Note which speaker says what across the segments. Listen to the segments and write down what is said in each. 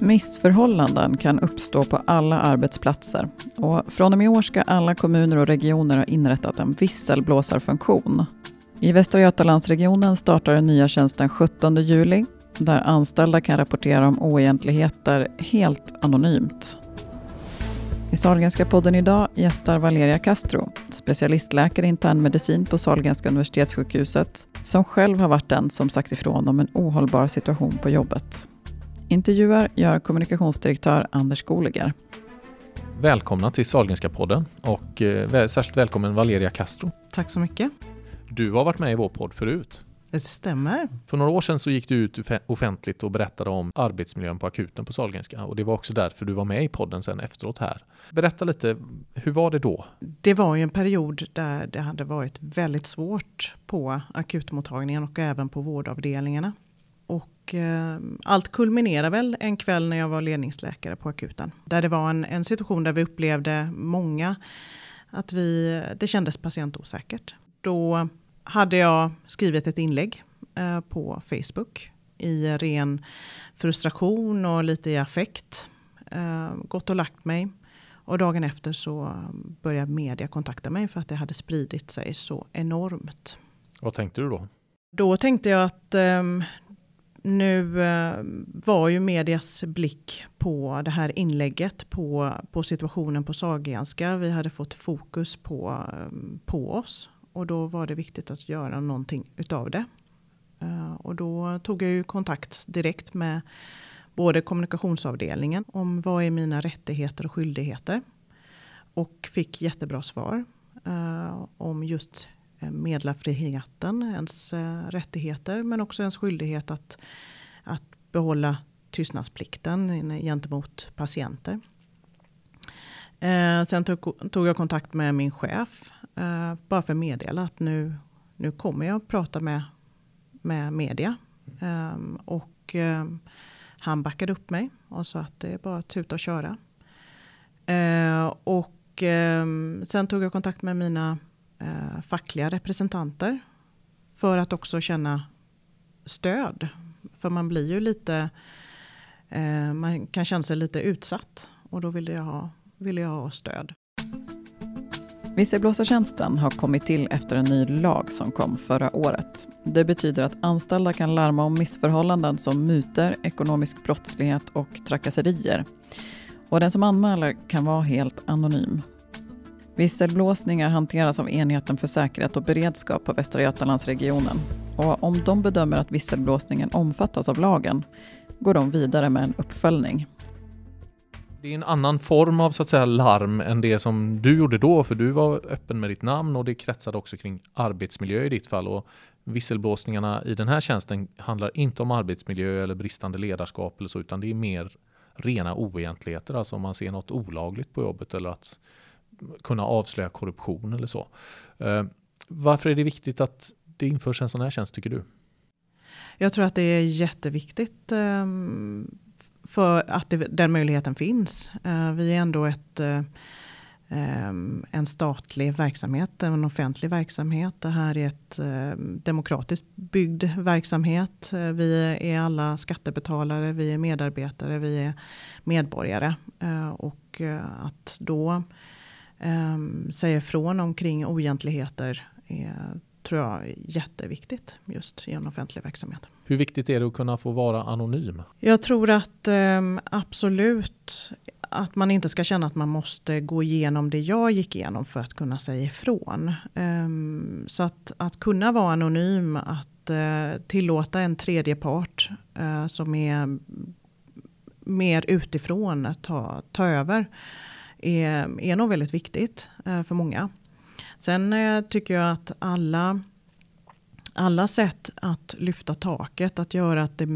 Speaker 1: Missförhållanden kan uppstå på alla arbetsplatser och från och med i år ska alla kommuner och regioner ha inrättat en visselblåsarfunktion. I Västra Götalandsregionen startar den nya tjänsten 17 juli där anställda kan rapportera om oegentligheter helt anonymt. I Sahlgrenska podden idag gästar Valeria Castro, specialistläkare i internmedicin på Sahlgrenska universitetssjukhuset, som själv har varit den som sagt ifrån om en ohållbar situation på jobbet. Intervjuar gör kommunikationsdirektör Anders Goliger.
Speaker 2: Välkomna till Sahlgrenska podden och eh, särskilt välkommen Valeria Castro.
Speaker 3: Tack så mycket.
Speaker 2: Du har varit med i vår podd förut.
Speaker 3: Det stämmer.
Speaker 2: För några år sedan så gick du ut offentligt och berättade om arbetsmiljön på akuten på Sahlgrenska och det var också därför du var med i podden sen efteråt här. Berätta lite, hur var det då?
Speaker 3: Det var ju en period där det hade varit väldigt svårt på akutmottagningen och även på vårdavdelningarna. Och eh, allt kulminerade väl en kväll när jag var ledningsläkare på akuten. Där det var en, en situation där vi upplevde många att vi, det kändes patientosäkert. Då hade jag skrivit ett inlägg eh, på Facebook i ren frustration och lite i affekt. Eh, gått och lagt mig. Och dagen efter så började media kontakta mig för att det hade spridit sig så enormt.
Speaker 2: Vad tänkte du då?
Speaker 3: Då tänkte jag att eh, nu eh, var ju medias blick på det här inlägget på, på situationen på Sahlgrenska. Vi hade fått fokus på, eh, på oss och då var det viktigt att göra någonting utav det. Eh, och då tog jag ju kontakt direkt med både kommunikationsavdelningen om vad är mina rättigheter och skyldigheter. Och fick jättebra svar eh, om just Eh, meddelarfriheten, medlarfriheten, ens eh, rättigheter men också ens skyldighet att, att behålla tystnadsplikten gentemot patienter. Eh, sen tog, tog, jag kontakt med min chef. Eh, bara för att meddela att nu, nu kommer jag att prata med, med media. Eh, och ehm, han backade upp mig och sa att det är bara att tuta och köra. Eh, och ehm, sen tog jag kontakt med mina eh, fackliga representanter. För att också känna stöd. För man blir ju lite, eh, man kan känna sig lite utsatt. Och då ville jag ha ville jag ha stöd.
Speaker 1: Visselblåsartjänsten har kommit till efter en ny lag som kom förra året. Det betyder att anställda kan larma om missförhållanden som muter, ekonomisk brottslighet och trakasserier. Och den som anmäler kan vara helt anonym. Visselblåsningar hanteras av enheten för säkerhet och beredskap på Västra Götalandsregionen. Och om de bedömer att visselblåsningen omfattas av lagen går de vidare med en uppföljning
Speaker 2: det är en annan form av så att säga larm än det som du gjorde då, för du var öppen med ditt namn och det kretsade också kring arbetsmiljö i ditt fall. Och visselblåsningarna i den här tjänsten handlar inte om arbetsmiljö eller bristande ledarskap eller så, utan det är mer rena oegentligheter, alltså om man ser något olagligt på jobbet eller att kunna avslöja korruption eller så. Eh, varför är det viktigt att det införs en sån här tjänst tycker du?
Speaker 3: Jag tror att det är jätteviktigt ehm, för att det, den möjligheten finns. Eh, vi är ändå ett, eh, ehm, en statlig verksamhet, en offentlig verksamhet. Det här är ett ehm, demokratiskt byggd verksamhet. vi är alla skattebetalare, vi är medarbetare, vi är medborgare. och att då um, säga ifrån omkring oegentligheter är tror jag är jätteviktigt just i en offentlig verksamhet.
Speaker 2: Hur viktigt är det att kunna få vara anonym?
Speaker 3: Jag tror att eh, absolut att man inte ska känna att man måste gå igenom det jag gick igenom för att kunna säga ifrån. Um, så att, att kunna vara anonym, att uh, tillåta en tredje part uh, som är mer utifrån att ta, ta över är, är nog väldigt viktigt eh, för många. Sen eh, tycker jag att alla, alla sätt att lyfta taket, att göra att det,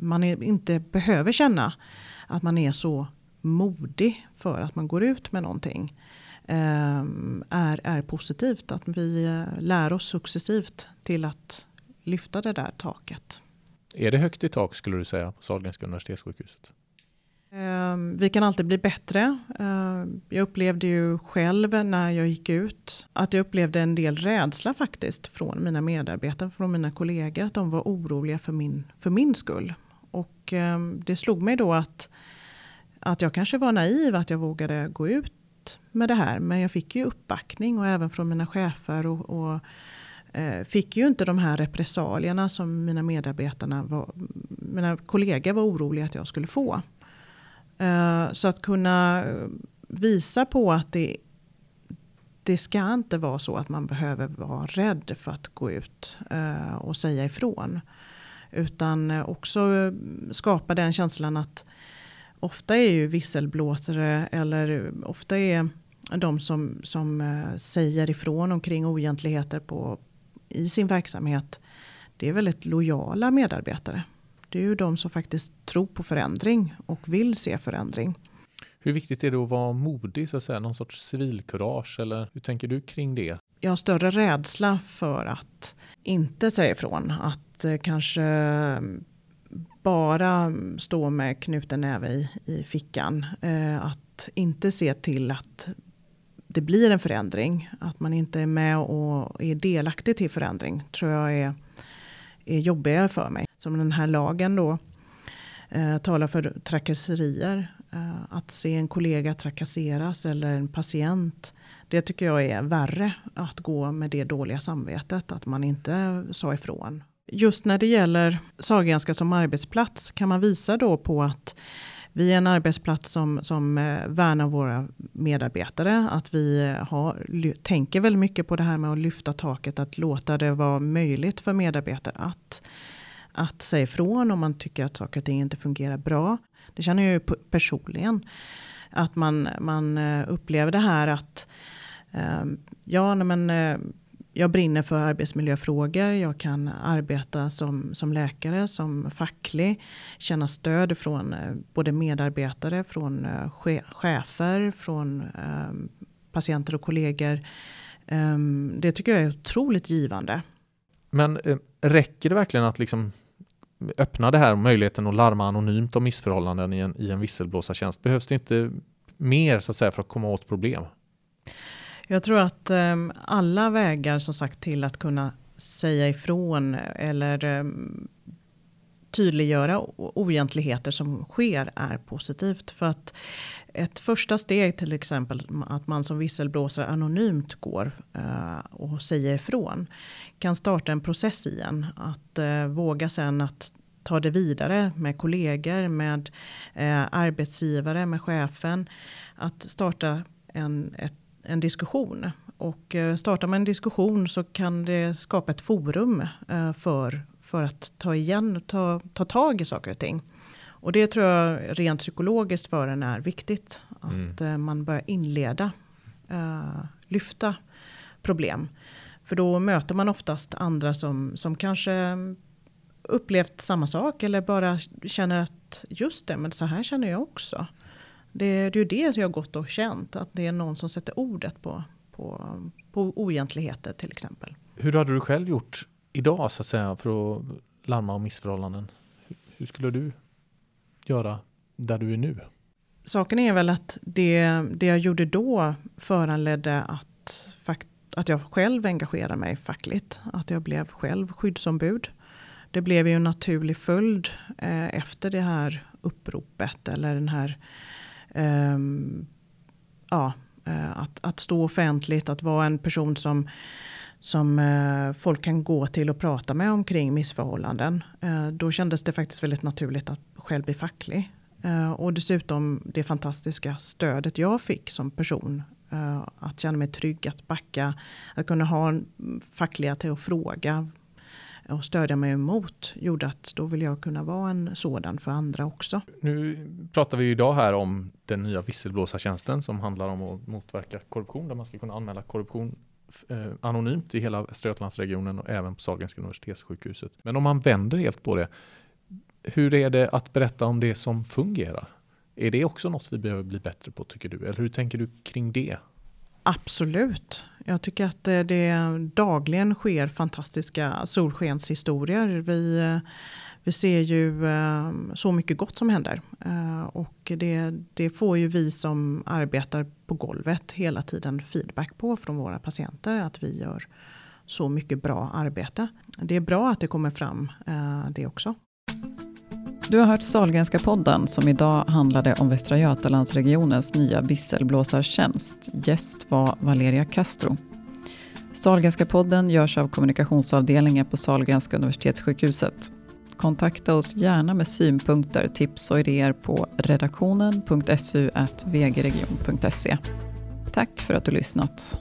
Speaker 3: man är, inte behöver känna att man är så modig för att man går ut med någonting. Eh, är, är positivt. Att vi eh, lär oss successivt till att lyfta det där taket.
Speaker 2: Är det högt i tak skulle du säga på Sahlgrenska universitetssjukhuset?
Speaker 3: Ehm, vi kan alltid bli bättre. Ehm, jag upplevde ju själv när jag gick ut att jag upplevde en del rädsla faktiskt från mina medarbetare, från mina kollegor. Att de var oroliga för min, för min skull. Och ehm, det slog mig då att, att jag kanske var naiv att jag vågade gå ut med det här. Men jag fick ju uppbackning och även från mina chefer. och, och eh, fick ju inte de här repressalierna som mina medarbetarna var, mina kollegor var oroliga att jag skulle få. Eh, så att kunna eh, visa på att det, det ska inte vara så att man behöver vara rädd för att gå ut eh, och säga ifrån. Utan också skapa den känslan att ofta är ju visselblåsare eller ofta är de som, som säger ifrån omkring oegentligheter på, i sin verksamhet. Det är väldigt lojala medarbetare. Det är ju de som faktiskt tror på förändring och vill se förändring.
Speaker 2: Hur viktigt är det att vara modig, så att säga, någon sorts civilkurage eller hur tänker du kring det?
Speaker 3: Jag har större rädsla för att inte säga ifrån. Att eh, kanske bara stå med knuten näve i, i fickan. Eh, att inte se till att det blir en förändring. Att man inte är med och är delaktig till förändring tror jag är, är jobbigare för mig. Som den här lagen då eh, talar för trakasserier. Eh, att se en kollega trakasseras eller en patient. Det tycker jag är värre att gå med det dåliga samvetet. Att man inte sa ifrån. Just när det gäller Sahlgrenska som arbetsplats kan man visa då på att vi är en arbetsplats som, som eh, värnar våra medarbetare. Att vi har, tänker väldigt mycket på det här med att lyfta taket. Att låta det vara möjligt för medarbetare att, att säga ifrån om man tycker att saker och ting inte fungerar bra. Det känner jag ju personligen. Att man, man eh, upplever det här att eh, ja, men eh, jag brinner för arbetsmiljöfrågor. Jag kan arbeta som, som läkare, som facklig. Känna stöd från både medarbetare, från chefer, från patienter och kollegor. Ehm, det tycker jag är otroligt givande.
Speaker 2: Men räcker det verkligen att liksom öppna det här möjligheten att larma anonymt om missförhållanden i en, i en visselblåsartjänst? Behövs det inte mer så att säga för att komma åt problem?
Speaker 3: Jag tror att um, alla vägar som sagt till att kunna säga ifrån eller um, tydliggöra oegentligheter som sker är positivt. För att ett första steg till exempel att man som visselblåsare anonymt går eh, och säger ifrån kan starta en process igen. Att eh, våga sen att ta det vidare med kollegor, med eh, arbetsgivare, med chefen. Att starta en, ett en diskussion. Och eh, startar man en diskussion så kan det skapa ett forum eh, för, för att ta igen, ta, ta tag i saker och ting. Och det tror jag rent psykologiskt för en är viktigt. Att mm. Man börjar inleda, lyfta problem. För då möter man oftast andra som, som kanske upplevt samma sak eller bara känner att just det, men så här känner jag också. Det, det är ju det som jag har gått och känt. Att det är någon som sätter ordet på, på, på oegentligheter till exempel.
Speaker 2: Hur hade du själv gjort idag så att säga för att larma om missförhållanden? Hur skulle du göra där du är nu?
Speaker 3: Saken är väl att det, det jag gjorde då föranledde att, att jag själv engagerade mig fackligt. Att jag blev själv skyddsombud. Det blev ju en naturlig följd eh, efter det här uppropet eller den här ehm, eh, ja, att, att stå offentligt, att vara en person som, som eh, folk kan gå till och prata med omkring missförhållanden. Eh, då kändes det faktiskt väldigt naturligt att själv bli facklig. Eh, och dessutom det fantastiska stödet jag fick som person. att känna mig trygg, att backa, att kunna ha en fackliga till att fråga och stödja mig emot gjorde att då vill jag kunna vara en sådan för andra också.
Speaker 2: Nu pratar vi idag här om den nya visselblåsartjänsten som handlar om att motverka korruption där man ska kunna anmäla korruption eh, anonymt i hela Västra Götalandsregionen och även på Sahlgrenska universitetssjukhuset. Men om man vänder helt på det, hur är det att berätta om det som fungerar? Är det också något vi behöver bli bättre på tycker du? Eller hur tänker du kring det?
Speaker 3: Absolut. Jag tycker att det, dagligen sker fantastiska solskenshistorier. Vi, vi ser ju eh, så mycket gott som händer. Eh, och det, det får ju vi som arbetar på golvet hela tiden feedback på från våra patienter. Att vi gör så mycket bra arbete. Det är bra att det kommer fram eh, det också.
Speaker 1: Du har hört Salgrenska podden som idag handlade om Västra Götalandsregionens nya visselblåsartjänst. Gäst var Valeria Castro. Salgrenska podden görs av kommunikationsavdelningen på Salgrenska universitetssjukhuset. Kontakta oss gärna med synpunkter, tips och idéer på redaktionen.su.vgregion.se. Tack för att du lyssnat.